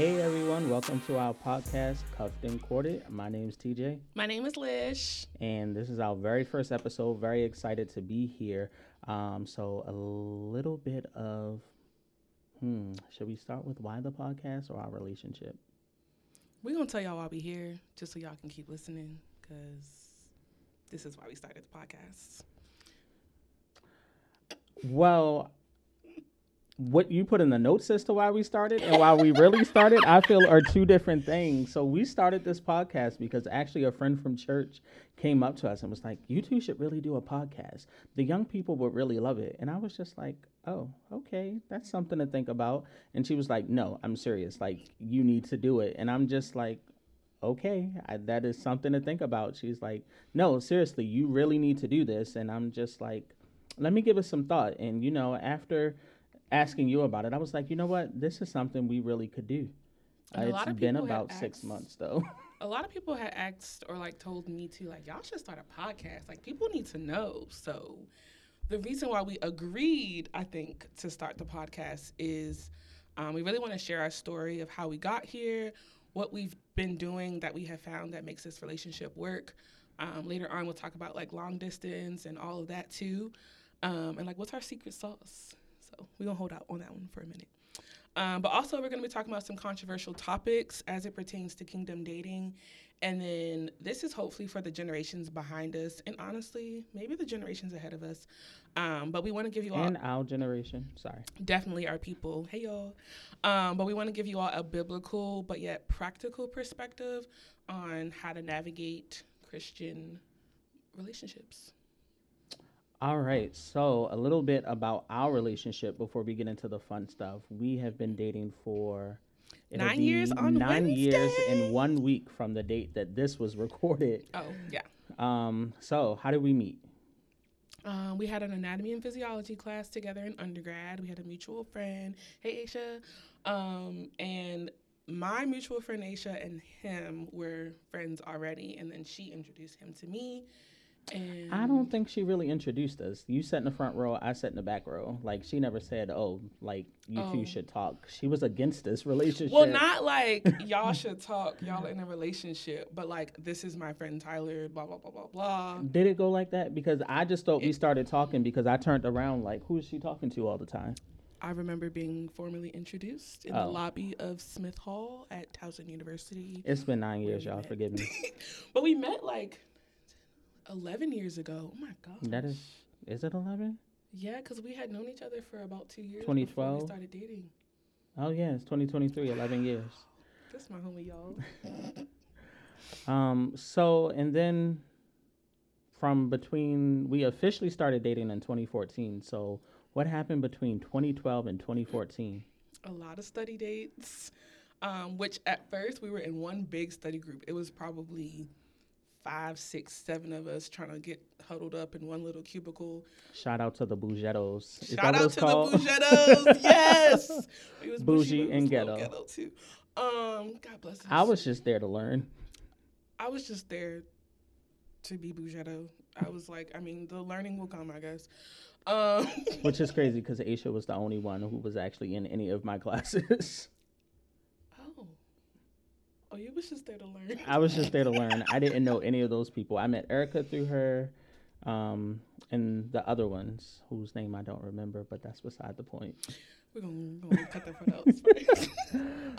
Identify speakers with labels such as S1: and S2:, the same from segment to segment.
S1: Hey everyone, welcome to our podcast, Cuffed and Courted. My name is TJ.
S2: My name is Lish.
S1: And this is our very first episode. Very excited to be here. Um, so a little bit of hmm, should we start with why the podcast or our relationship?
S2: We're gonna tell y'all why we here, just so y'all can keep listening, because this is why we started the podcast.
S1: Well, what you put in the notes as to why we started and why we really started, I feel are two different things. So we started this podcast because actually a friend from church came up to us and was like, "You two should really do a podcast. The young people would really love it." And I was just like, "Oh, okay, that's something to think about." And she was like, "No, I'm serious. Like, you need to do it." And I'm just like, "Okay, I, that is something to think about." She's like, "No, seriously, you really need to do this." And I'm just like, "Let me give it some thought." And you know, after asking you about it, I was like, you know what, this is something we really could do. Uh, it's been about six asked, months though.
S2: a lot of people had asked or like told me to like y'all should start a podcast. Like people need to know. So the reason why we agreed, I think, to start the podcast is um, we really want to share our story of how we got here, what we've been doing that we have found that makes this relationship work. Um, later on, we'll talk about like long distance and all of that too, um, and like what's our secret sauce. So we're gonna hold out on that one for a minute. Um, but also, we're going to be talking about some controversial topics as it pertains to kingdom dating. And then this is hopefully for the generations behind us, and honestly, maybe the generations ahead of us. Um, but we want to give you all
S1: and our generation. Sorry,
S2: definitely our people. Hey y'all. Um, but we want to give you all a biblical but yet practical perspective on how to navigate Christian relationships.
S1: All right. So, a little bit about our relationship before we get into the fun stuff. We have been dating for
S2: nine years on
S1: nine
S2: Wednesday.
S1: years in one week from the date that this was recorded.
S2: Oh, yeah.
S1: Um, so how did we meet?
S2: Um, we had an anatomy and physiology class together in undergrad. We had a mutual friend. Hey, Aisha. Um, and my mutual friend Aisha and him were friends already, and then she introduced him to me.
S1: And I don't think she really introduced us. You sat in the front row, I sat in the back row. Like she never said, "Oh, like you oh. two should talk." She was against this relationship.
S2: Well, not like y'all should talk, y'all in a relationship, but like this is my friend Tyler, blah blah blah blah blah.
S1: Did it go like that? Because I just thought it, we started talking because I turned around like, who is she talking to all the time?
S2: I remember being formally introduced in oh. the lobby of Smith Hall at Towson University.
S1: It's been nine years, y'all. Forgive me.
S2: but we met like 11 years ago. Oh my god.
S1: That is is it 11?
S2: Yeah, because we had known each other for about two years.
S1: 2012.
S2: we started dating.
S1: Oh yeah, it's 2023. 11 years.
S2: That's my homie, y'all.
S1: um. So and then from between we officially started dating in 2014. So what happened between 2012 and 2014?
S2: A lot of study dates. Um, which at first we were in one big study group. It was probably five, six, seven of us trying to get huddled up in one little cubicle.
S1: Shout out to the Bougettos.
S2: Is Shout out to called? the Bougettos. yes.
S1: We was bougie, bougie and ghetto.
S2: ghetto too. Um, God bless us.
S1: I was just there to learn.
S2: I was just there to be Bougetto. I was like, I mean, the learning will come, I guess. Um,
S1: Which is crazy because Aisha was the only one who was actually in any of my classes.
S2: Oh, you was just there to learn.
S1: I was just there to learn. I didn't know any of those people. I met Erica through her, um, and the other ones whose name I don't remember, but that's beside the point.
S2: We're gonna, gonna cut that for notes.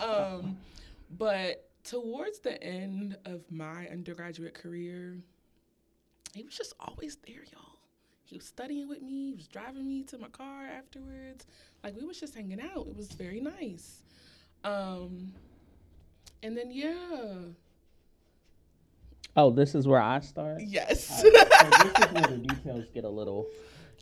S2: um, but towards the end of my undergraduate career, he was just always there, y'all. He was studying with me. He was driving me to my car afterwards. Like we was just hanging out. It was very nice. Um, and then yeah.
S1: Oh, this is where I start.
S2: Yes.
S1: so this is where the details get a little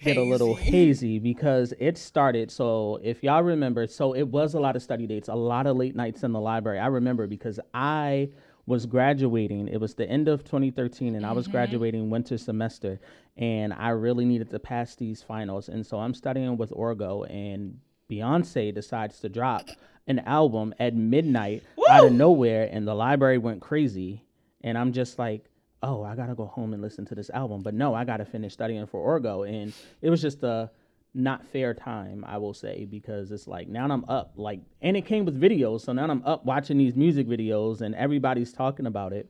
S1: get hazy. a little hazy because it started. So if y'all remember, so it was a lot of study dates, a lot of late nights in the library. I remember because I was graduating. It was the end of 2013, and mm-hmm. I was mm-hmm. graduating winter semester, and I really needed to pass these finals. And so I'm studying with Orgo, and Beyonce decides to drop an album at midnight! Out of nowhere, and the library went crazy. And I'm just like, oh, I gotta go home and listen to this album. But no, I gotta finish studying for Orgo. And it was just a not fair time, I will say, because it's like now I'm up, like, and it came with videos, so now I'm up watching these music videos, and everybody's talking about it.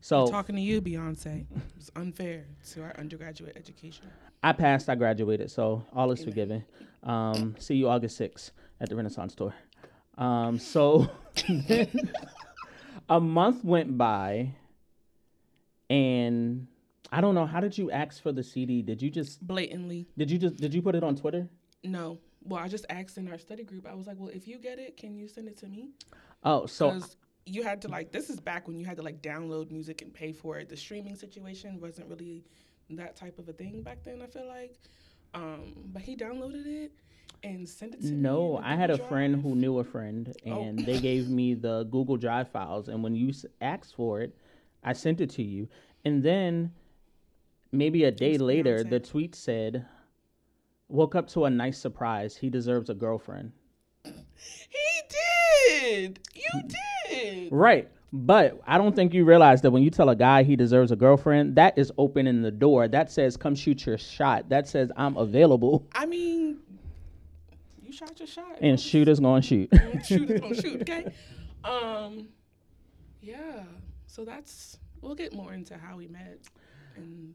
S1: So
S2: talking to you, Beyonce, it's unfair to our undergraduate education.
S1: I passed, I graduated, so all is forgiven. Um, see you August 6th at the Renaissance store. Um, so a month went by, and I don't know. How did you ask for the CD? Did you just
S2: Blatantly,
S1: did you just did you put it on Twitter?
S2: no. Well, I just asked in our study group. I was like, "Well, if you get it, can you send it to me?"
S1: Oh, so
S2: you had to like. This is back when you had to like download music and pay for it. The streaming situation wasn't really that type of a thing back then. I feel like, um, but he downloaded it and sent it to me.
S1: no, I had a friend who knew a friend,
S2: Oh.
S1: and they gave me the Google Drive files. And when you s- asked for it, I sent it to you, and then maybe a day later, the tweet said, "Woke up to a nice surprise. He deserves a girlfriend."
S2: He did. You mm. did.
S1: Right. But I don't think you realize that when you tell a guy he deserves a girlfriend, that is opening the door. That says, come shoot your shot. That says, I'm available.
S2: I mean, you shot your shot.
S1: And shooter's going to shoot.
S2: shoot is gonna shoot. Okay. Um. Yeah. So that's. We'll get more into how we met, and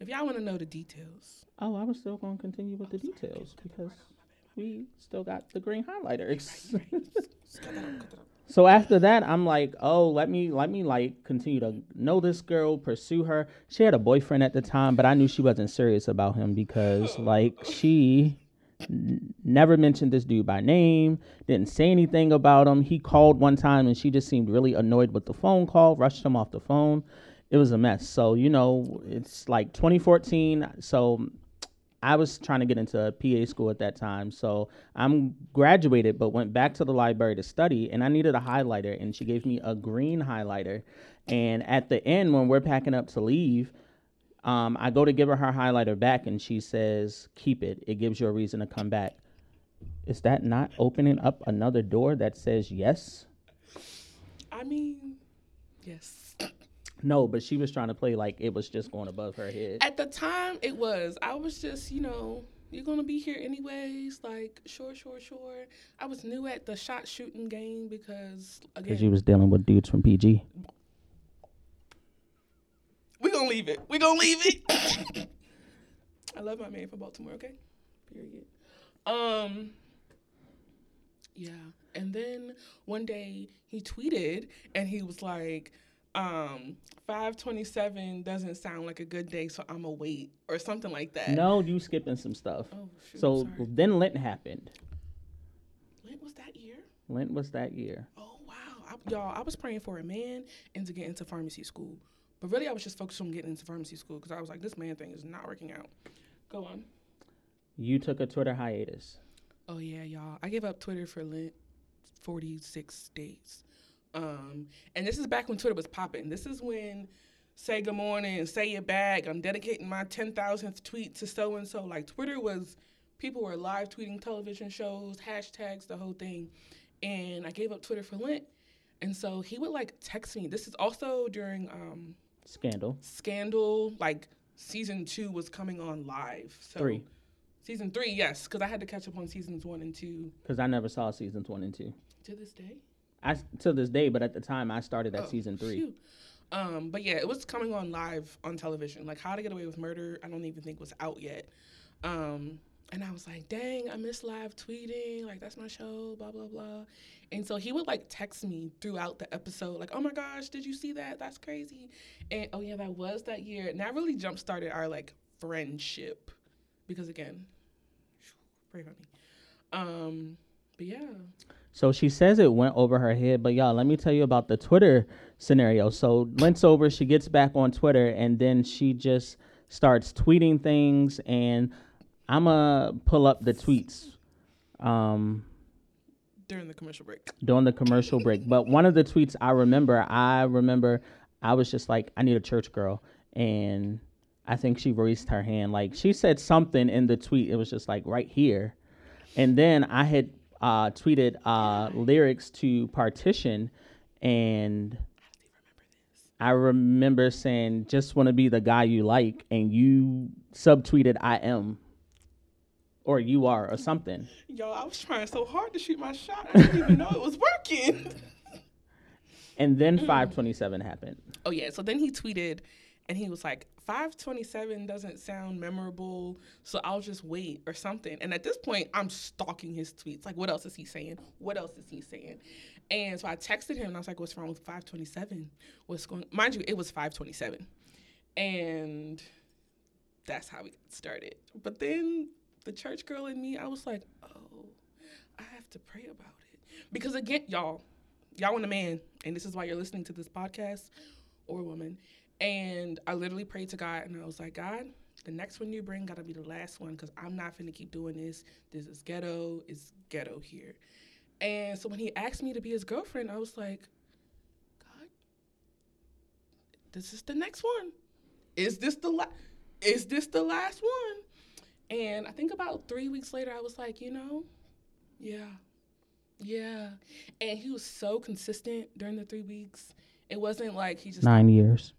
S2: if y'all want to know the details.
S1: oh, I was still going to continue with the details because we still got the green highlighter. so after that, I'm like, oh, let me let me like continue to know this girl, pursue her. She had a boyfriend at the time, but I knew she wasn't serious about him because like she never mentioned this dude by name, didn't say anything about him. He called one time and she just seemed really annoyed with the phone call, rushed him off the phone. It was a mess. So, you know, it's like 2014. So I was trying to get into PA school at that time. So I'm graduated, but went back to the library to study, and I needed a highlighter, and she gave me a green highlighter. And at the end, when we're packing up to leave, um, I go to give her her highlighter back, and she says, "Keep it. It gives you a reason to come back." Is that not opening up another door that says yes?
S2: I mean, yes.
S1: No, but she was trying to play like it was just going above her head.
S2: At the time, it was. I was just, you know, you're gonna be here anyways. Like, sure, sure, sure. I was new at the shot shooting game because again,
S1: Because she was dealing with dudes from PG.
S2: We gonna leave it. We gonna leave it. I love my man from Baltimore. Okay, period. Um. Yeah, and then one day he tweeted and he was like, um, 527 doesn't sound like a good day, so I'ma wait or something like that.
S1: No, you skipping some stuff.
S2: Oh shoot.
S1: So
S2: sorry.
S1: then Lent happened.
S2: Lent was that year?
S1: Lent was that year.
S2: Oh wow, I, y'all! I was praying for a man and to get into pharmacy school, but really I was just focused on getting into pharmacy school because I was like, this man thing is not working out. Go on.
S1: You took a Twitter hiatus.
S2: Oh yeah, y'all. I gave up Twitter for Lent 46 days. Um, and this is back when Twitter was popping. This is when say good morning, say your bag. I'm dedicating my 10,000th tweet to so and so. Like Twitter was, people were live tweeting television shows, hashtags, the whole thing. And I gave up Twitter for Lent. And so he would like text me. This is also during um,
S1: Scandal.
S2: Scandal, like season two was coming on live. So
S1: Three.
S2: Season three, yes, because I had to catch up on seasons one and two
S1: Because I never saw seasons one and two.
S2: to this day.
S1: I to this day, but at the time I started at
S2: Oh,
S1: season three.
S2: shoot. Um, but yeah, it was coming on live on television. Like How to Get Away with Murder, I don't even think was out yet. Um, and I was like, dang, I miss live tweeting. Like that's my show, blah blah blah. And so he would like text me throughout the episode, like, oh my gosh, did you see that? That's crazy. And oh yeah, that was that year. And that really jump started our like friendship. Because again, pray for me. Um, but yeah.
S1: So she says it went over her head, but y'all, let me tell you about the Twitter scenario. So Lent's over, she gets back on Twitter, and then she just starts tweeting things, and I'ma pull up the tweets. Um,
S2: During the commercial break.
S1: during the commercial break. But one of the tweets I remember, I remember I was just like, I need a church girl. And I think she raised her hand. Like she said something in the tweet. It was just like right here. And then I had uh, tweeted uh, lyrics to Partition. And I remember saying, just want to be the guy you like. And you subtweeted, I am. Or you are or something.
S2: Yo, I was trying so hard to shoot my shot. I didn't even know it was working.
S1: And then mm. 527 happened.
S2: Oh yeah. So then he tweeted and he was like, 527 doesn't sound memorable, so I'll just wait or something. And at this point, I'm stalking his tweets. Like, what else is he saying? What else is he saying? And so I texted him and I was like, what's wrong with 527? What's going mind you, it was 527. And that's how we got started. But then the church girl in me, I was like, oh, I have to pray about it. Because again, y'all, y'all want a man, and this is why you're listening to this podcast or woman. And I literally prayed to God and I was like, God, the next one you bring gotta be the last one because I'm not finna keep doing this. This is ghetto, it's ghetto here. And so when he asked me to be his girlfriend, I was like, God, this is the next one. Is this the la- is this the last one? And I think about three weeks later, I was like, you know, yeah, yeah. And he was so consistent during the three weeks. It wasn't like he just
S1: Nine years.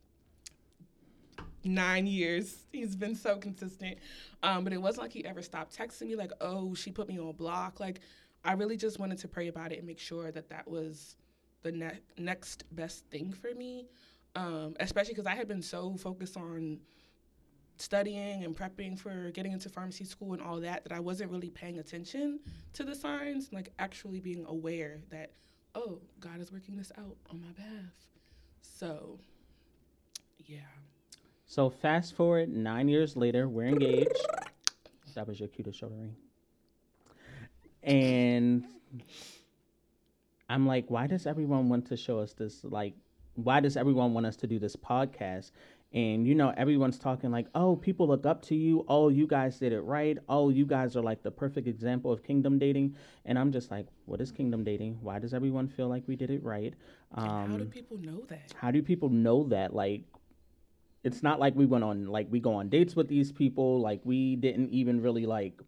S2: nine years. He's been so consistent. Um, but it wasn't like he ever stopped texting me like, oh, she put me on block. Like, I really just wanted to pray about it and make sure that that was the ne- next best thing for me. Um, especially because I had been so focused on studying and prepping for getting into pharmacy school and all that that I wasn't really paying attention to the signs, like actually being aware that, oh, God is working this out on my behalf. So, yeah.
S1: So fast forward nine years later, we're engaged. That was your cutest shoulder ring. And I'm like, why does everyone want to show us this? Like, why does everyone want us to do this podcast? And you know, everyone's talking like, oh, people look up to you. Oh, you guys did it right. Oh, you guys are like the perfect example of kingdom dating. And I'm just like, what is kingdom dating? Why does everyone feel like we did it right?
S2: And how do
S1: Um,
S2: people know that?
S1: how do people know that? Like, it's not like we went on like we go on dates with these people. Like we didn't even really like.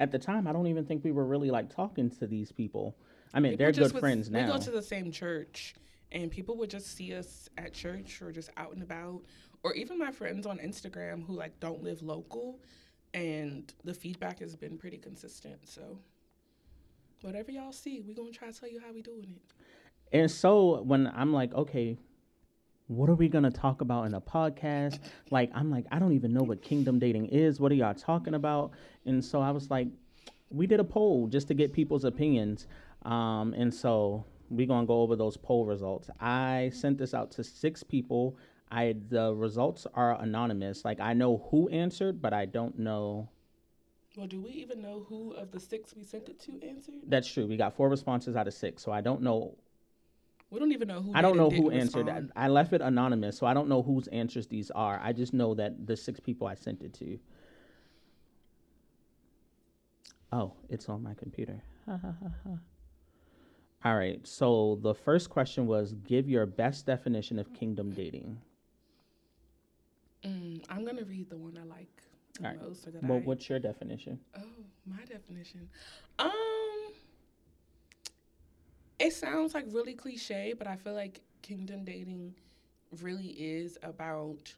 S1: At the time, I don't even think we were really like talking to these people. I mean,
S2: People
S1: they're good
S2: would-
S1: friends
S2: We go to the same church, and people would just see us at church or just out and about, or even my friends on Instagram who like don't live local, and the feedback has been pretty consistent. So, whatever y'all see, we gonna try to tell you how we doing it.
S1: And so when I'm like, okay, what are we gonna talk about in a podcast? Like, I'm like, I don't even know what kingdom dating is. What are y'all talking about? And so I was like, we did a poll just to get people's opinions. Um, and so we're gonna go over those poll results. I sent this out to six people. I the results are anonymous. Like I know who answered, but I don't know.
S2: Well, do we even know who of the six we sent it to answered?
S1: That's true. We got four responses out of six, so I don't know
S2: We don't even know who.
S1: I don't know who answered that.
S2: respond.
S1: I left it anonymous, so I don't know whose answers these are. I just know that the six people I sent it to. Oh, it's on my computer. All right. So the first question was give your best definition of kingdom dating.
S2: Mm, I'm gonna read the one I like the
S1: All right.
S2: most, that
S1: Well,
S2: I.
S1: what's your definition?
S2: Oh, my definition. Um it sounds like really cliche, but I feel like kingdom dating really is about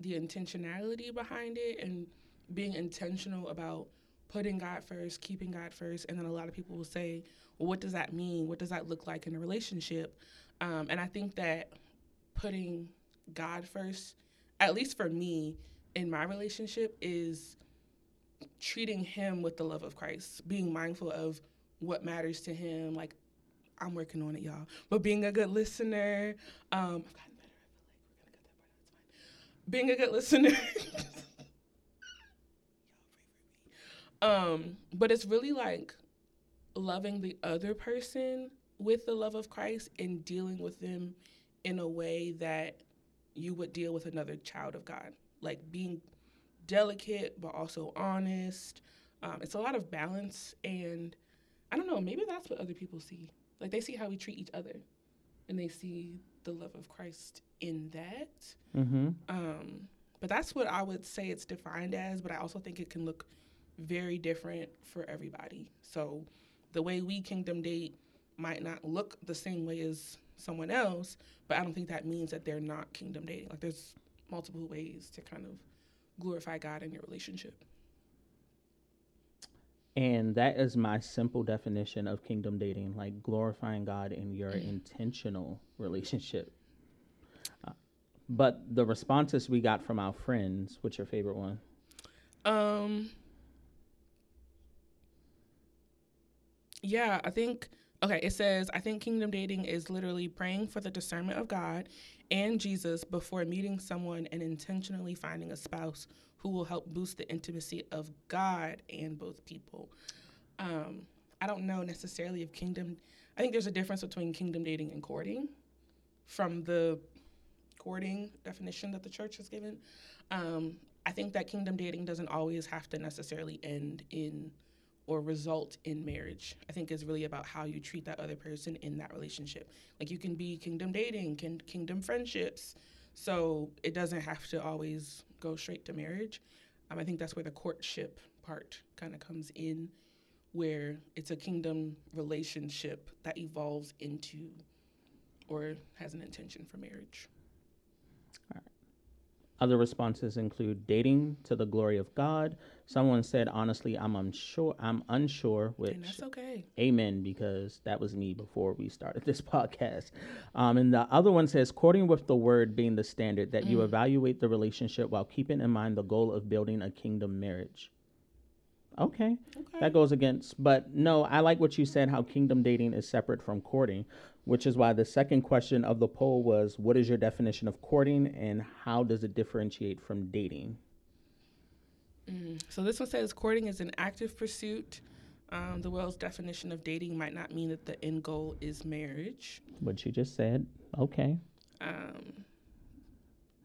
S2: the intentionality behind it and being intentional about putting God first, keeping God first, and then a lot of people will say, "Well, what does that mean? What does that look like in a relationship?" Um, and I think that putting God first, at least for me in my relationship, is treating him with the love of Christ, being mindful of what matters to him. Like, I'm working on it, y'all. But being a good listener, um, I've gotten better. I feel like we're gonna cut that part out. It's fine. Being a good listener. um, but it's really like loving the other person with the love of Christ and dealing with them in a way that you would deal with another child of God. Like being delicate but also honest. Um, it's a lot of balance, and I don't know. Maybe that's what other people see. Like they see how we treat each other, and they see the love of Christ in that.
S1: Mm-hmm.
S2: Um, but that's what I would say it's defined as. But I also think it can look very different for everybody. So the way we kingdom date might not look the same way as someone else, but I don't think that means that they're not kingdom dating. Like there's multiple ways to kind of glorify God in your relationship.
S1: And that is my simple definition of kingdom dating, like glorifying God in your intentional relationship. Uh, but the responses we got from our friends, what's your favorite one?
S2: Um. Yeah, I think. Okay, it says I think kingdom dating is literally praying for the discernment of God and Jesus before meeting someone and intentionally finding a spouse who will help boost the intimacy of God and both people. Um, I don't know necessarily if kingdom. I think there's a difference between kingdom dating and courting, from the courting definition that the church has given. Um, I think that kingdom dating doesn't always have to necessarily end in or result in marriage. I think is really about how you treat that other person in that relationship. Like you can be kingdom dating, can kingdom friendships. So it doesn't have to always go straight to marriage. Um, I think that's where the courtship part kind of comes in, where it's a kingdom relationship that evolves into or has an intention for marriage.
S1: Other responses include dating to the glory of God. Someone said, honestly, I'm unsure. I'm unsure, which
S2: and that's okay.
S1: Amen, because that was me before we started this podcast. Um, and the other one says, courting with the word being the standard, that mm. you evaluate the relationship while keeping in mind the goal of building a kingdom marriage. Okay. okay. That goes against, but no, I like what you said how kingdom dating is separate from courting which is why the second question of the poll was what is your definition of courting and how does it differentiate from dating?
S2: Mm. So this one says courting is an active pursuit. Um, the world's definition of dating might not mean that the end goal is marriage.
S1: What you just said. Okay.
S2: Um,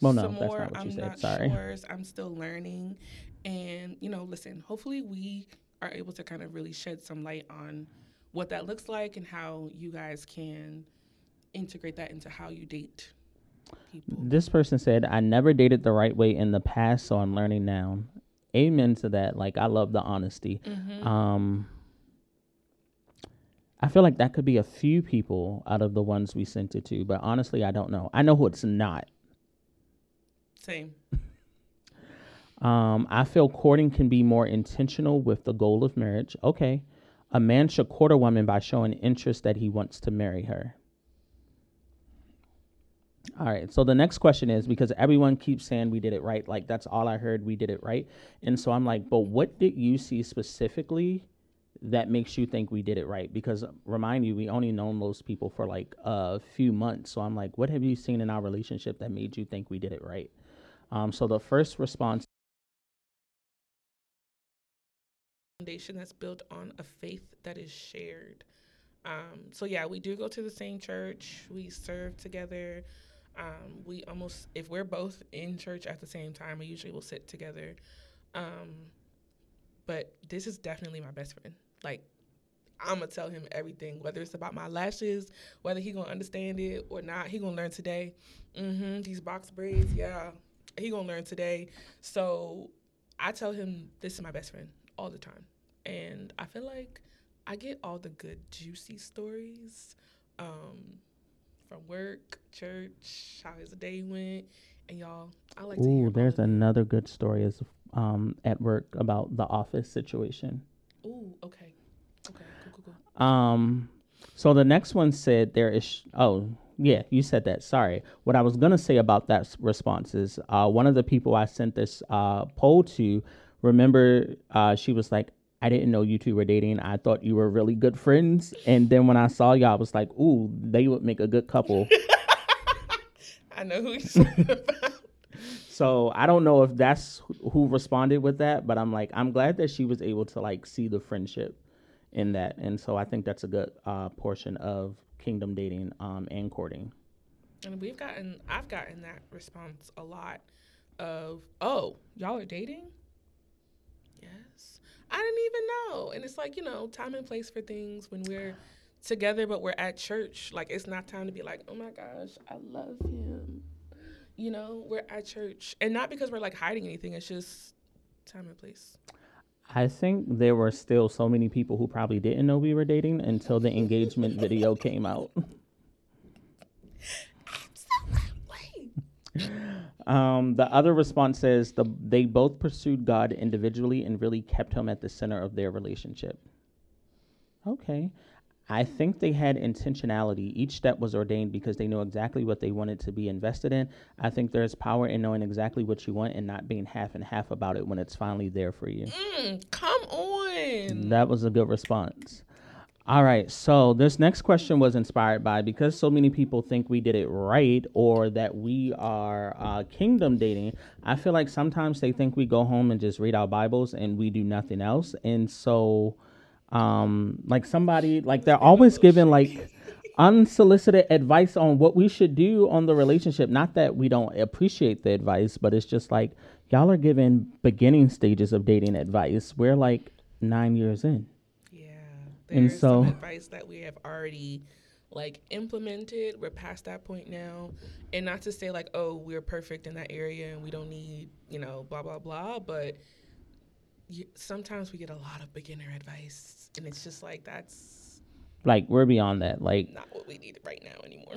S1: well, no, that's not what you I'm said.
S2: Not
S1: Sorry.
S2: Sure. I'm still learning. And, you know, listen, hopefully we are able to kind of really shed some light on what that looks like and how you guys can integrate that into how you date people.
S1: This person said, I never dated the right way in the past, so I'm learning now. Amen to that. Like, I love the honesty. Mm-hmm. Um, I feel like that could be a few people out of the ones we sent it to, but honestly, I don't know. I know who it's not.
S2: Same.
S1: Um, I feel courting can be more intentional with the goal of marriage. Okay. A man should court a woman by showing interest that he wants to marry her. All right. So the next question is because everyone keeps saying we did it right. Like that's all I heard. We did it right. And so I'm like, but what did you see specifically that makes you think we did it right? Because remind you, we only known those people for like a few months. So I'm like, what have you seen in our relationship that made you think we did it right? Um, so the first response
S2: foundation that's built on a faith that is shared. Um, so yeah, we do go to the same church. We serve together. Um, we almost, if we're both in church at the same time, we usually will sit together. Um, but this is definitely my best friend. Like, I'm gonna tell him everything, whether it's about my lashes, whether he gonna understand it or not. He gonna learn today. Mm-hmm, these box braids, yeah, he gonna learn today. So I tell him this is my best friend all the time. And I feel like I get all the good, juicy stories um, from work, church, how his day went. And y'all, I like Ooh,
S1: there's another good story is um, at work about the office situation.
S2: Ooh, okay. Okay, cool, cool, cool.
S1: Um, so the next one said there is, oh, yeah, you said that. Sorry. What I was going to say about that response is uh, one of the people I sent this uh, poll to remember uh, she was like, I didn't know you two were dating. I thought you were really good friends. And then when I saw y'all, I was like, ooh, they would make a good couple.
S2: I know who you're talking about.
S1: So I don't know if that's who responded with that, but I'm like, I'm glad that she was able to like see the friendship in that. And so I think that's a good uh, portion of kingdom dating um, and courting.
S2: And we've gotten, I've gotten that response a lot of, oh, y'all are dating? I didn't even know. And it's like, you know, time and place for things when we're together, but we're at church. Like, it's not time to be like, oh my gosh, I love him. You know, we're at church. And not because we're like hiding anything, it's just time and place.
S1: I think there were still so many people who probably didn't know we were dating until the engagement video came out. Um, the other response says the they both pursued God individually and really kept him at the center of their relationship. Okay. I think they had intentionality. Each step was ordained because they knew exactly what they wanted to be invested in. I think there's power in knowing exactly what you want and not being half and half about it when it's finally there for you.
S2: Mm, come on.
S1: That was a good response. All right, so this next question was inspired by because so many people think we did it right or that we are uh, kingdom dating. I feel like sometimes they think we go home and just read our Bibles and we do nothing else. And so, um, like somebody, like they're always giving like unsolicited advice on what we should do on the relationship. Not that we don't appreciate the advice, but it's just like y'all are giving beginning stages of dating advice. We're like nine years in.
S2: Yeah.
S1: And so-
S2: some advice that we have already like implemented. We're past that point now. And not to say like, oh, we're perfect in that area and we don't need, you know, blah blah blah, but you, sometimes we get a lot of beginner advice and it's just like that's
S1: Like we're beyond that. Like
S2: not what we need right now anymore.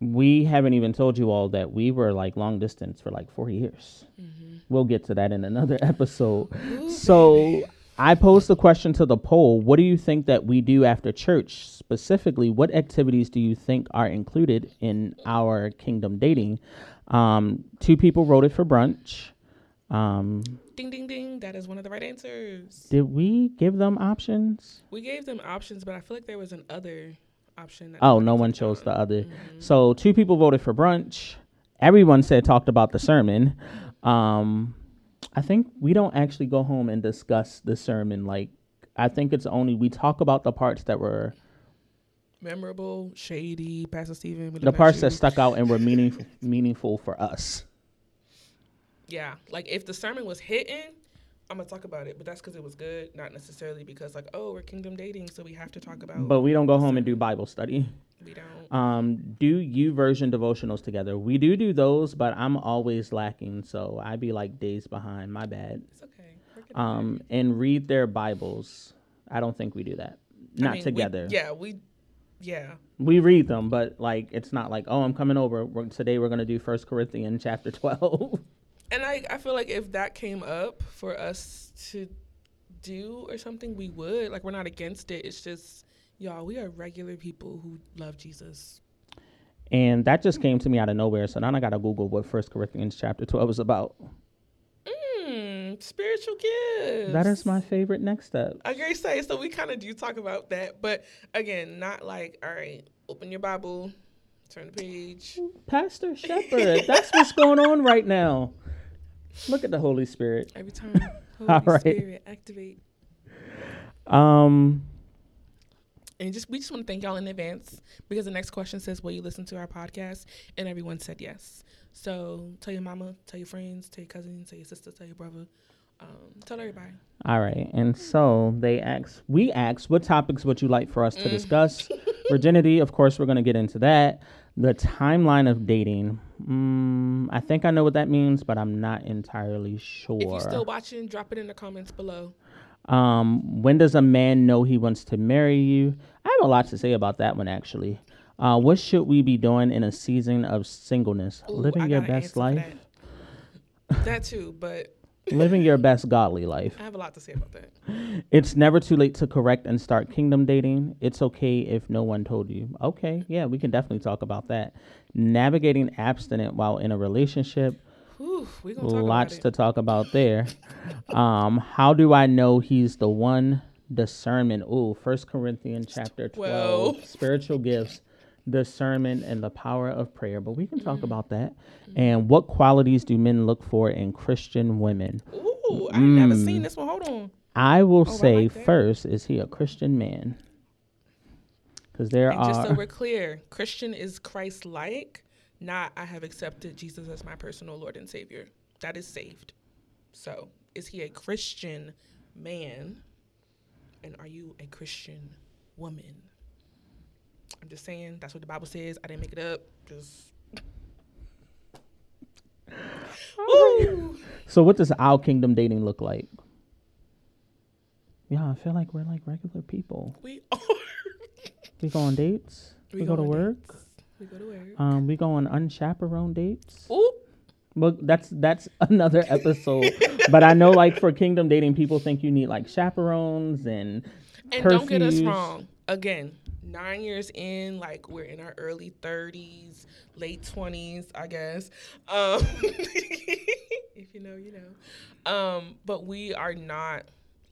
S1: we haven't even told you all that we were like long distance for like four years. Mm-hmm. We'll get to that in another episode. so I posed the question to the poll What do you think that we do after church? Specifically, what activities do you think are included in our kingdom dating? Um, two people voted for brunch. Um,
S2: Ding ding ding, that is one of the right answers.
S1: did we give them options?
S2: We gave them options, but I feel like there was an other option. That
S1: Oh, no one chose
S2: on.
S1: the other. So two people voted for brunch. Everyone said talked about the sermon. Um, I think we don't actually go home and discuss the sermon. Like, I think it's only we talk about the parts that were
S2: Memorable, shady, Pastor Stephen.
S1: the parts that stuck out and were meaningful meaningful for us.
S2: Yeah, like if the sermon was hitting, I'm gonna talk about it, but that's because it was good, not necessarily because like, oh, we're kingdom dating, so we have to talk about.
S1: But we don't go home and do Bible study.
S2: we don't.
S1: Um, do YouVersion devotionals together? We do do those, but I'm always lacking, so I be like days behind. My bad.
S2: It's okay.
S1: Um, and read their Bibles. I don't think we do that.
S2: there. I
S1: Not
S2: mean, we-
S1: together.
S2: yeah, we. Yeah,
S1: We read them, but like it's not like, oh, I'm coming over. We're, today we're gonna do First Corinthians chapter twelve.
S2: And I I feel like if that came up for us to do or something, we would. Like we're not against it. It's just y'all, we are regular people who love Jesus.
S1: and that just came to me out of nowhere. So now I gotta Google what First Corinthians chapter twelve is about.
S2: Mm, spiritual gifts.
S1: That is my favorite next step.
S2: I agree. Say so. We kind of do talk about that, but again, not like all right. Open your Bible, turn the page.
S1: Pastor Shepherd, that's what's going on right now. Look at the Holy Spirit.
S2: Every time, Holy
S1: All right.
S2: Spirit, activate.
S1: Um,
S2: And just we just want to thank y'all in advance because the next question says, "Will you listen to our podcast?" And everyone said yes. So tell your mama, tell your friends, tell your cousins, tell your sister, tell your brother, um, tell everybody.
S1: all right. And so they asked, we asked, what topics would you like for us to discuss? Virginity, of course, we're gonna get into that. The timeline of dating. Mm, I think I know what that means, but I'm not entirely sure.
S2: If you're still watching, drop it in the comments below.
S1: Um, when does a man know he wants to marry you? I have a lot to say about that one actually. Uh, what should we be doing in a season of singleness?
S2: Ooh,
S1: Living your best life.
S2: That. that too, but
S1: Living your best godly life.
S2: I have a lot to say about that.
S1: It's never too late to correct and start kingdom dating. It's okay if no one told you. Okay, yeah, we can definitely talk about that. Navigating abstinent while in a relationship.
S2: Whew, we gonna talk
S1: Lots to talk about there. um, how do I know he's the one? Discernment. Ooh, First Corinthians chapter twelve.
S2: Twelve.
S1: Spiritual gifts, discernment, and the power of prayer. But we can talk
S2: Mm-hmm.
S1: about that. And what qualities do men look for in Christian women?
S2: Ooh, I ain't never
S1: Mm.
S2: seen this one. Hold on.
S1: I will
S2: Oh, I
S1: say
S2: like
S1: first, is he a Christian man? Because there
S2: And just so we're clear, Christian is Christ like, not I have accepted Jesus as my personal Lord and Savior. That is saved. So, is he a Christian man? And are you a Christian woman? I'm just saying, that's what the Bible says. I didn't make it up. Just.
S1: So what does our kingdom dating look like? Yeah, I feel like we're like regular people.
S2: We are.
S1: We go on dates. We, go, to work.
S2: dates. We go to work.
S1: Um, we go on unchaperoned dates.
S2: Ooh,
S1: Well, that's that's another episode. but I know, like for kingdom dating, people think you need like chaperones and.
S2: And don't get us wrong. Again, nine years in, like we're in our early thirties, late twenties, I guess. Um, if you know, you know. Um, but we are not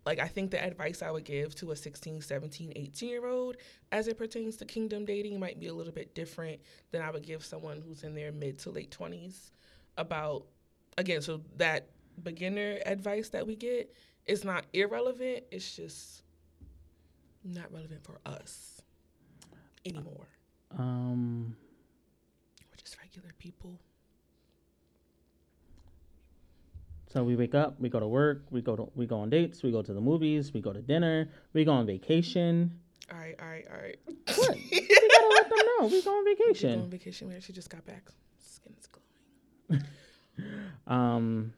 S2: like I think the advice I would give to a 16, 17, 18 year old as it pertains to kingdom dating might be a little bit different than I would give someone who's in their mid to late 20s about again, so that beginner advice that we get is not irrelevant, it's just not relevant for us anymore.
S1: Um
S2: we're just regular people.
S1: So we wake up, we go to work, we go to we go on dates, we go to the movies, we go to dinner, we go on vacation.
S2: All right, all right, all right.
S1: What? we gotta let them know we go on vacation. We
S2: go on vacation. We actually just got back. Skin is glowing.
S1: um,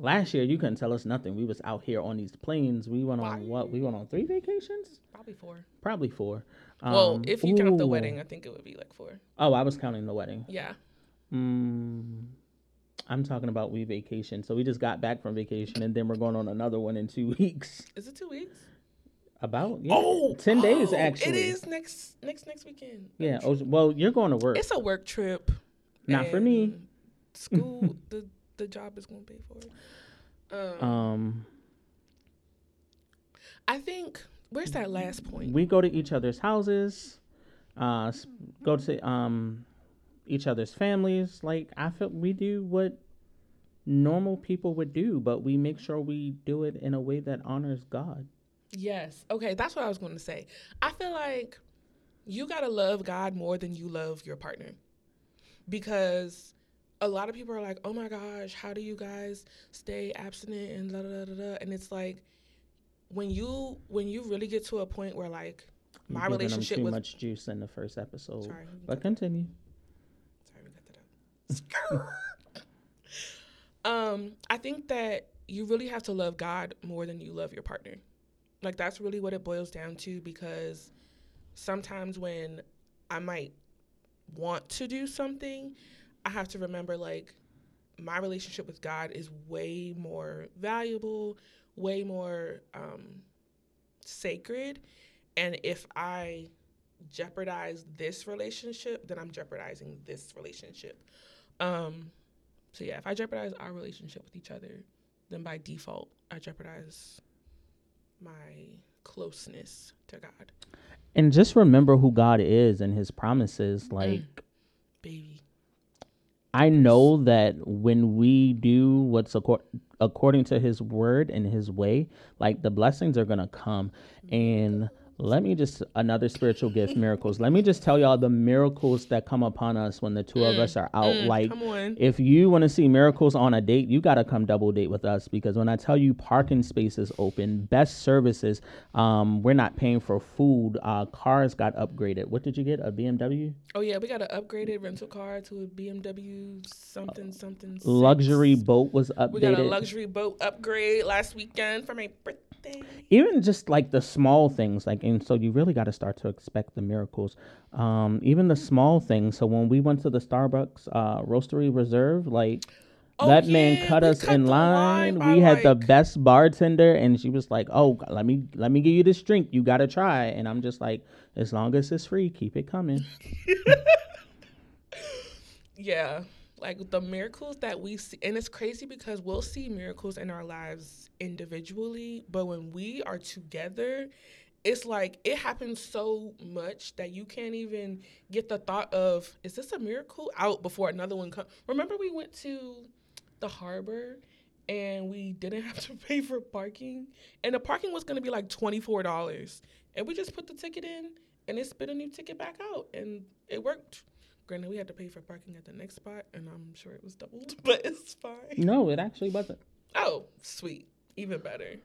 S1: last year you couldn't tell us nothing. We was out here on these planes. We went on what? We went on three vacations.
S2: Probably four.
S1: Probably four.
S2: Um, well, if you ooh. count the wedding, I think it would be like four.
S1: Oh, I was counting the wedding.
S2: Yeah.
S1: Hmm. I'm talking about we vacation. So we just got back from vacation and then we're going on another one in two weeks.
S2: Is it two weeks?
S1: About yeah. oh ten days
S2: oh,
S1: actually.
S2: It is next next next weekend.
S1: Yeah. Oh, well, you're going to work.
S2: It's a work trip.
S1: Not for me.
S2: School the the job is going to pay for it. Um, um. I think where's that last point?
S1: We go to each other's houses. Uh, go to um each other's families. Like I feel we do what normal people would do, but we make sure we do it in a way that honors God.
S2: Yes. Okay, that's what I was going to say. I feel like you got to love God more than you love your partner. Because a lot of people are like, "Oh my gosh, how do you guys stay abstinent and da da da da?" And it's like when you when you really get to a point where like my
S1: You're
S2: relationship
S1: too
S2: with
S1: much juice in the first episode. Sorry, but continue. Sorry, we got that up.
S2: um, I think that you really have to love God more than you love your partner. Like that's really what it boils down to because sometimes when I might want to do something, I have to remember like my relationship with God is way more valuable, way more um, sacred. And if I jeopardize this relationship, then I'm jeopardizing this relationship. Um, so yeah, if I jeopardize our relationship with each other, then by default I jeopardize my closeness to God.
S1: And just remember who God is and his promises. Mm. Like mm.
S2: baby.
S1: I know that when we do what's acor- according to his word and his way, like the blessings are going to come. And let me just another spiritual gift miracles. Let me just tell y'all the miracles that come upon us when the two mm, of us are out mm, like if you want to see miracles on a date you got to come double date with us because when i tell you parking spaces open best services um, we're not paying for food uh, cars got upgraded. What did you get? A bmw
S2: oh yeah we got an upgraded rental car to a bmw something something six.
S1: luxury boat was updated we got
S2: a luxury boat upgrade last weekend for my birthday
S1: even just like the small things like and so you really got to start to expect the miracles um even the small things so when we went to the starbucks uh roastery reserve like Oh, that yeah, man cut us cut in line. line we had like... the best bartender, and she was like, "Oh, let me let me give you this drink. You gotta try." And I'm just like, "As long as it's free, keep it coming."
S2: yeah, like the miracles that we see and it's crazy because we'll see miracles in our lives individually but when we are together it's like it happens so much that you can't even get the thought of is this a miracle? Out before another one comes remember we went to the harbor and we didn't have to pay for parking? And the parking was going to be like $24 and we just put the ticket in and it spit a new ticket back out and it worked Granted, we had to pay for parking at the next spot, and I'm sure it was doubled, but it's fine.
S1: No, it actually wasn't.
S2: Oh, sweet, even better.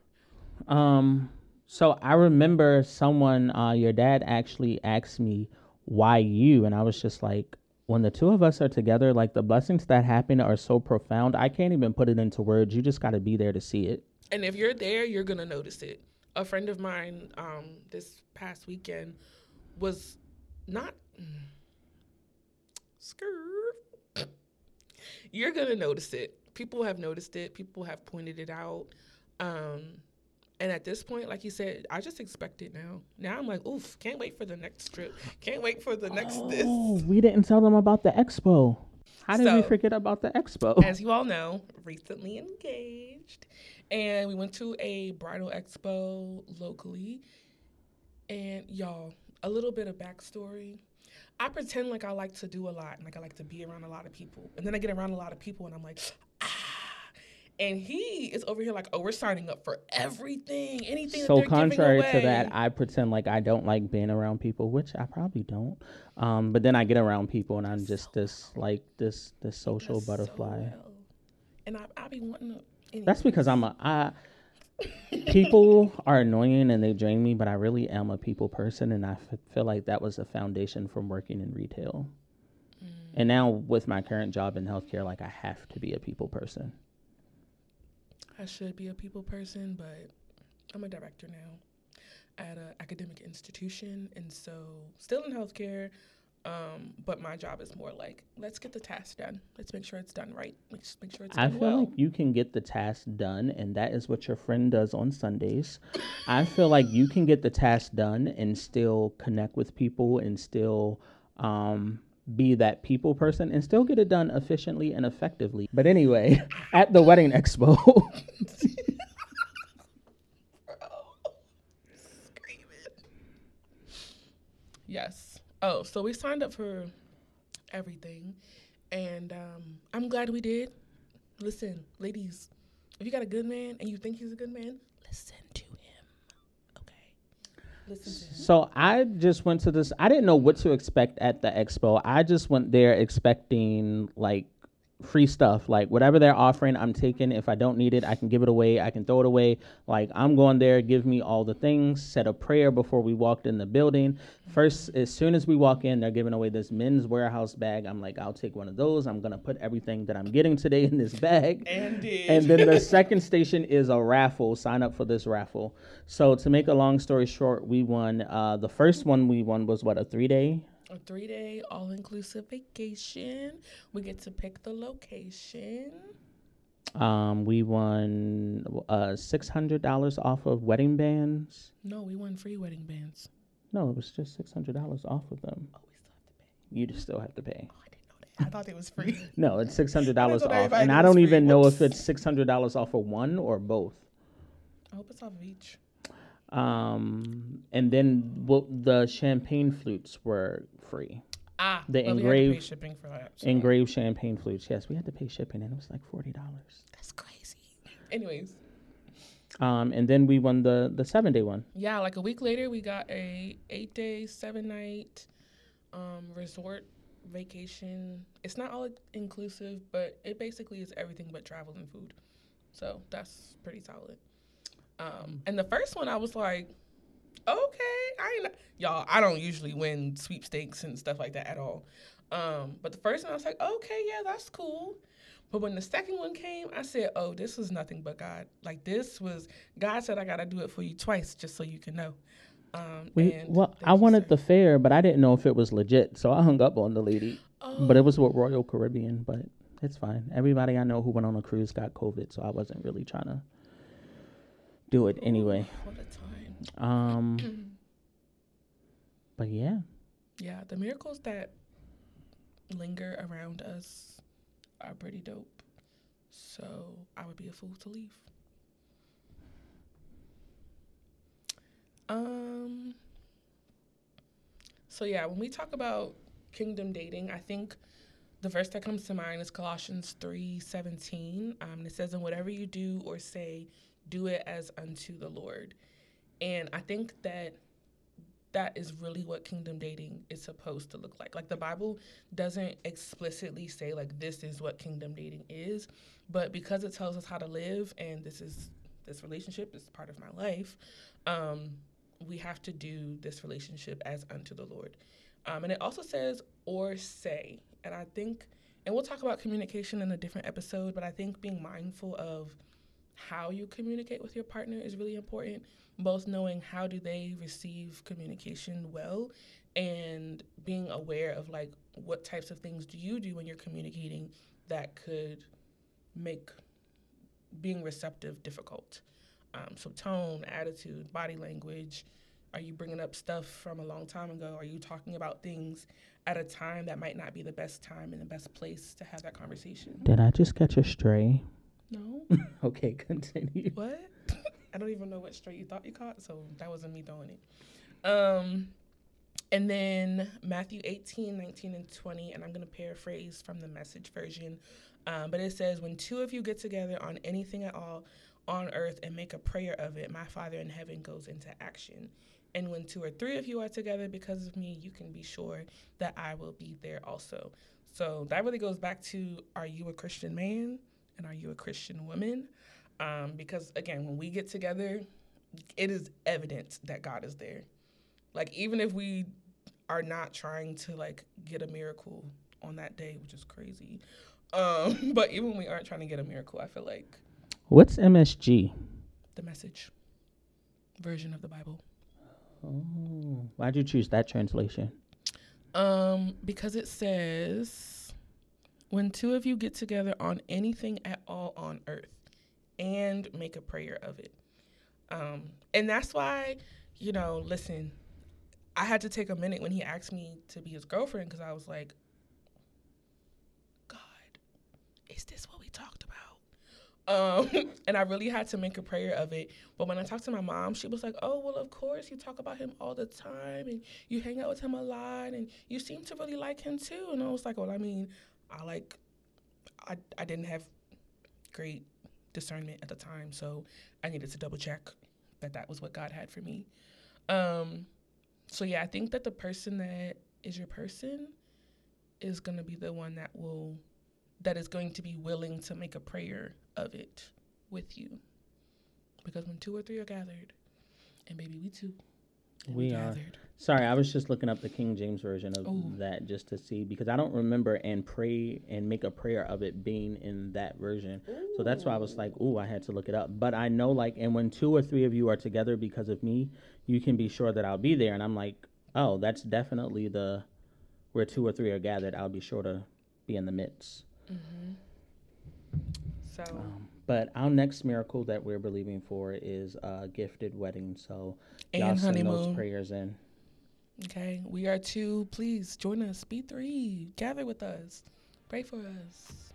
S1: Um, so I remember someone, uh, your dad actually asked me why you, and I was just like, when the two of us are together, like the blessings that happen are so profound. I can't even put it into words. You just got to be there to see it.
S2: And if you're there, you're gonna notice it. A friend of mine, um, this past weekend, was not. Mm, Skirt. you're gonna notice it. People have noticed it. People have pointed it out. Um, and at this point, like you said, I just expect it now. Now I'm like, oof, can't wait for the next trip. Can't wait for the next
S1: Oh,
S2: this.
S1: we didn't tell them about the expo. How did we forget about the expo?
S2: As you all know, recently engaged. And we went to a bridal expo locally. And y'all, a little bit of backstory. I pretend like I like to do a lot and like I like to be around a lot of people. And then I get around a lot of people and I'm like, ah. And he is over here like, oh, we're signing up for everything, anything.
S1: so contrary to that, I pretend like I don't like being around people, which I probably don't. Um, but then I get around people and I'm just this like this this social
S2: Does so
S1: butterfly.
S2: well. And I, I be wanting to. anyway.
S1: That's because I'm a I people are annoying and they drain me, but I really am a people person, and I f- feel like that was a foundation from working in retail.
S2: Mm.
S1: And now with my current job in healthcare, like I have to be a people person.
S2: I should be a people person, but I'm a director now at an academic institution, and so still in healthcare. Um, but my job is more like let's get the task done. Let's make sure it's done right. Let's make sure it's
S1: I feel
S2: well.
S1: like you can get the task done, and that is what your friend does on Sundays. I feel like you can get the task done and still connect with people and still um, be that people person and still get it done efficiently and effectively. But anyway, at the wedding expo.
S2: Yes. Oh, so we signed up for everything, and um, I'm glad we did. Listen, ladies, if you got a good man and you think he's a good man, listen to him. Okay. Listen to him.
S1: so I just went to this. I didn't know what to expect at the expo. I just went there expecting like free stuff. Like whatever they're offering i'm taking. If i don't need it i can give it away. I can throw it away. Like i'm going there. Give me all the things. Said a prayer before we walked in the building. First as soon as we walk in they're giving away this Men's Wearhouse bag. I'm like i'll take one of those. I'm gonna put everything that i'm getting today in this bag.
S2: And
S1: then the second station is a raffle. Sign up for this raffle. So to make a long story short, we won. Uh, the first one we won was what a three day.
S2: A three day all inclusive vacation. We get to pick the location.
S1: Um, we won uh, six hundred dollars off of wedding bands.
S2: No, we won free wedding bands.
S1: No, it was just six hundred dollars off of them.
S2: Oh, we still have to pay.
S1: You just still have to pay.
S2: Oh, I didn't know that. I thought it was free.
S1: No, it's six hundred dollars off, and I don't
S2: free.
S1: even know if it's six hundred dollars off of one or both.
S2: I hope it's off of each.
S1: Um, and then well, the champagne flutes were free.
S2: Ah,
S1: The
S2: but we had to pay
S1: engraved-
S2: shipping for that. so
S1: Engraved champagne flutes. Yes, we had to pay shipping, and it was like forty dollars.
S2: That's crazy. Anyways,
S1: Um, and then we won the the seven day one.
S2: yeah, like a week later, we got a eight day, seven night um, resort vacation. It's not all inclusive, but it basically is everything but travel and food. So that's pretty solid. Um, and the first one, I was like, okay, I ain't, y'all. I don't usually win sweepstakes and stuff like that at all. Um, but the first one, I was like, okay, yeah, that's cool. But when the second one came, I said, oh, this was nothing but God. Like this was God said, I gotta do it for you twice, just so you can know. Um,
S1: We
S2: and
S1: well, I wanted the fare, but I didn't know if it was legit, so I hung up on the lady.
S2: Oh,
S1: But it was with Royal Caribbean, but it's fine. Everybody I know who went on a cruise got COVID, so I wasn't really trying to do it anyway.
S2: what a time.
S1: Um, but yeah,
S2: Yeah, the miracles that linger around us are pretty dope. So I would be a fool to leave. Um. So yeah, when we talk about kingdom dating, I think the verse that comes to mind is Colossians three seventeen. Um, it says, "And whatever you do or say, do it as unto the Lord." And I think that that is really what kingdom dating is supposed to look like. Like the Bible doesn't explicitly say like this is what kingdom dating is, but because it tells us how to live and this is this relationship is part of my life, um, we have to do this relationship as unto the Lord. Um, and it also says or say, and I think, and we'll talk about communication in a different episode, but I think being mindful of how you communicate with your partner is really important both knowing how do they receive communication well and being aware of like what types of things do you do when you're communicating that could make being receptive difficult. Um, so, tone, attitude, body language. Are you bringing up stuff from a long time ago? Are you talking about things at a time that might not be the best time and the best place to have that conversation?
S1: Did I just catch a stray?
S2: No.
S1: okay, continue.
S2: What? I don't even know what stray you thought you caught, so that wasn't me doing it. Um, and then Matthew 18, 19, and 20, and I'm going to paraphrase from the message version. Um, but it says, When two of you get together on anything at all on earth and make a prayer of it, my Father in heaven goes into action. And when two or three of you are together because of me, you can be sure that I will be there also. So that really goes back to are you a Christian man and are you a Christian woman? Um, because again, when we get together, it is evident that God is there. Like even if we are not trying to like get a miracle on that day, which is crazy. Um, but even when we aren't trying to get a miracle, I feel like
S1: What's MSG?
S2: the message version of the Bible.
S1: Oh, why'd you choose that translation?
S2: Um, because it says, when two of you get together on anything at all on earth and make a prayer of it. Um, and that's why, you know, listen, I had to take a minute when he asked me to be his girlfriend because I was like, God, is this what we talked about? Um, and I really had to make a prayer of it. But when I talked to my mom, she was like, "Oh, well, of course you talk about him all the time, and you hang out with him a lot, and you seem to really like him too." And I was like, "Well, I mean, I like, I I didn't have great discernment at the time, so I needed to double check that that was what God had for me." Um, so yeah, I think that the person that is your person is gonna be the one that will that is going to be willing to make a prayer of it with you. Because when two or three are gathered, and maybe we too, and
S1: We are. Sorry, I was just looking up the King James version of
S2: Ooh.
S1: that just to see because I don't remember and pray and make a prayer of it being in that version. So that's why I was like, "Ooh, I had to look it up." But I know, like, and when two or three of you are together because of me, you can be sure that I'll be there. And I'm like, "Oh, that's definitely the where two or three are gathered. I'll be sure to be in the midst."
S2: So
S1: Um, but our next miracle that we're believing for is a gifted wedding. So y'all send those
S2: honeymoon.
S1: prayers in.
S2: Okay, we are two. Please join us. Be three. Gather with us. Pray for us.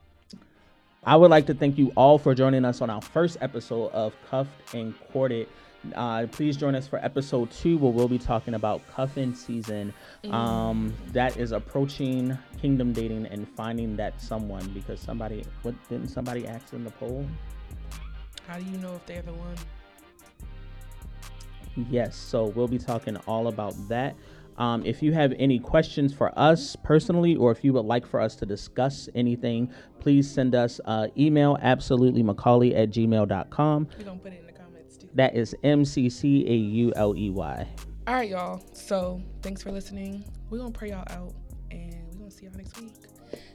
S1: I would like to thank you all for joining us on our first episode of Cuffed and Courted. Uh, please join us for episode two, where we'll be talking about cuffing season. Um, that is approaching kingdom dating and finding that someone because somebody, what didn't somebody ask in the poll?
S2: How do you know if they're the one?
S1: Yes, so we'll be talking all about that. Um, if you have any questions for us personally, or if you would like for us to discuss anything, please send us uh, email absolutelymccauley at gmail.com.
S2: We're gonna put it in the comments too.
S1: That is M C C A U L E Y.
S2: All right, y'all. So thanks for listening. We're gonna pray y'all out, and we're gonna see y'all next week.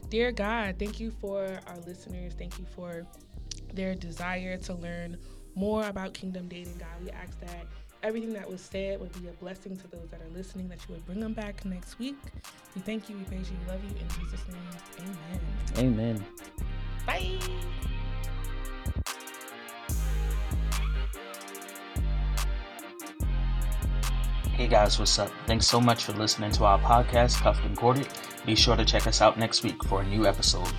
S2: Dear God, thank you for our listeners. Thank you for their desire to learn more about kingdom dating. God, we ask that everything that was said would be a blessing to those that are listening. That you would bring them back next week. We thank you. We praise you. We love you. In Jesus' name, Amen.
S1: Amen.
S2: Bye.
S1: Hey guys, what's up? Thanks so much for listening to our podcast, Cuffed and Courted. Be sure to check us out next week for a new episode.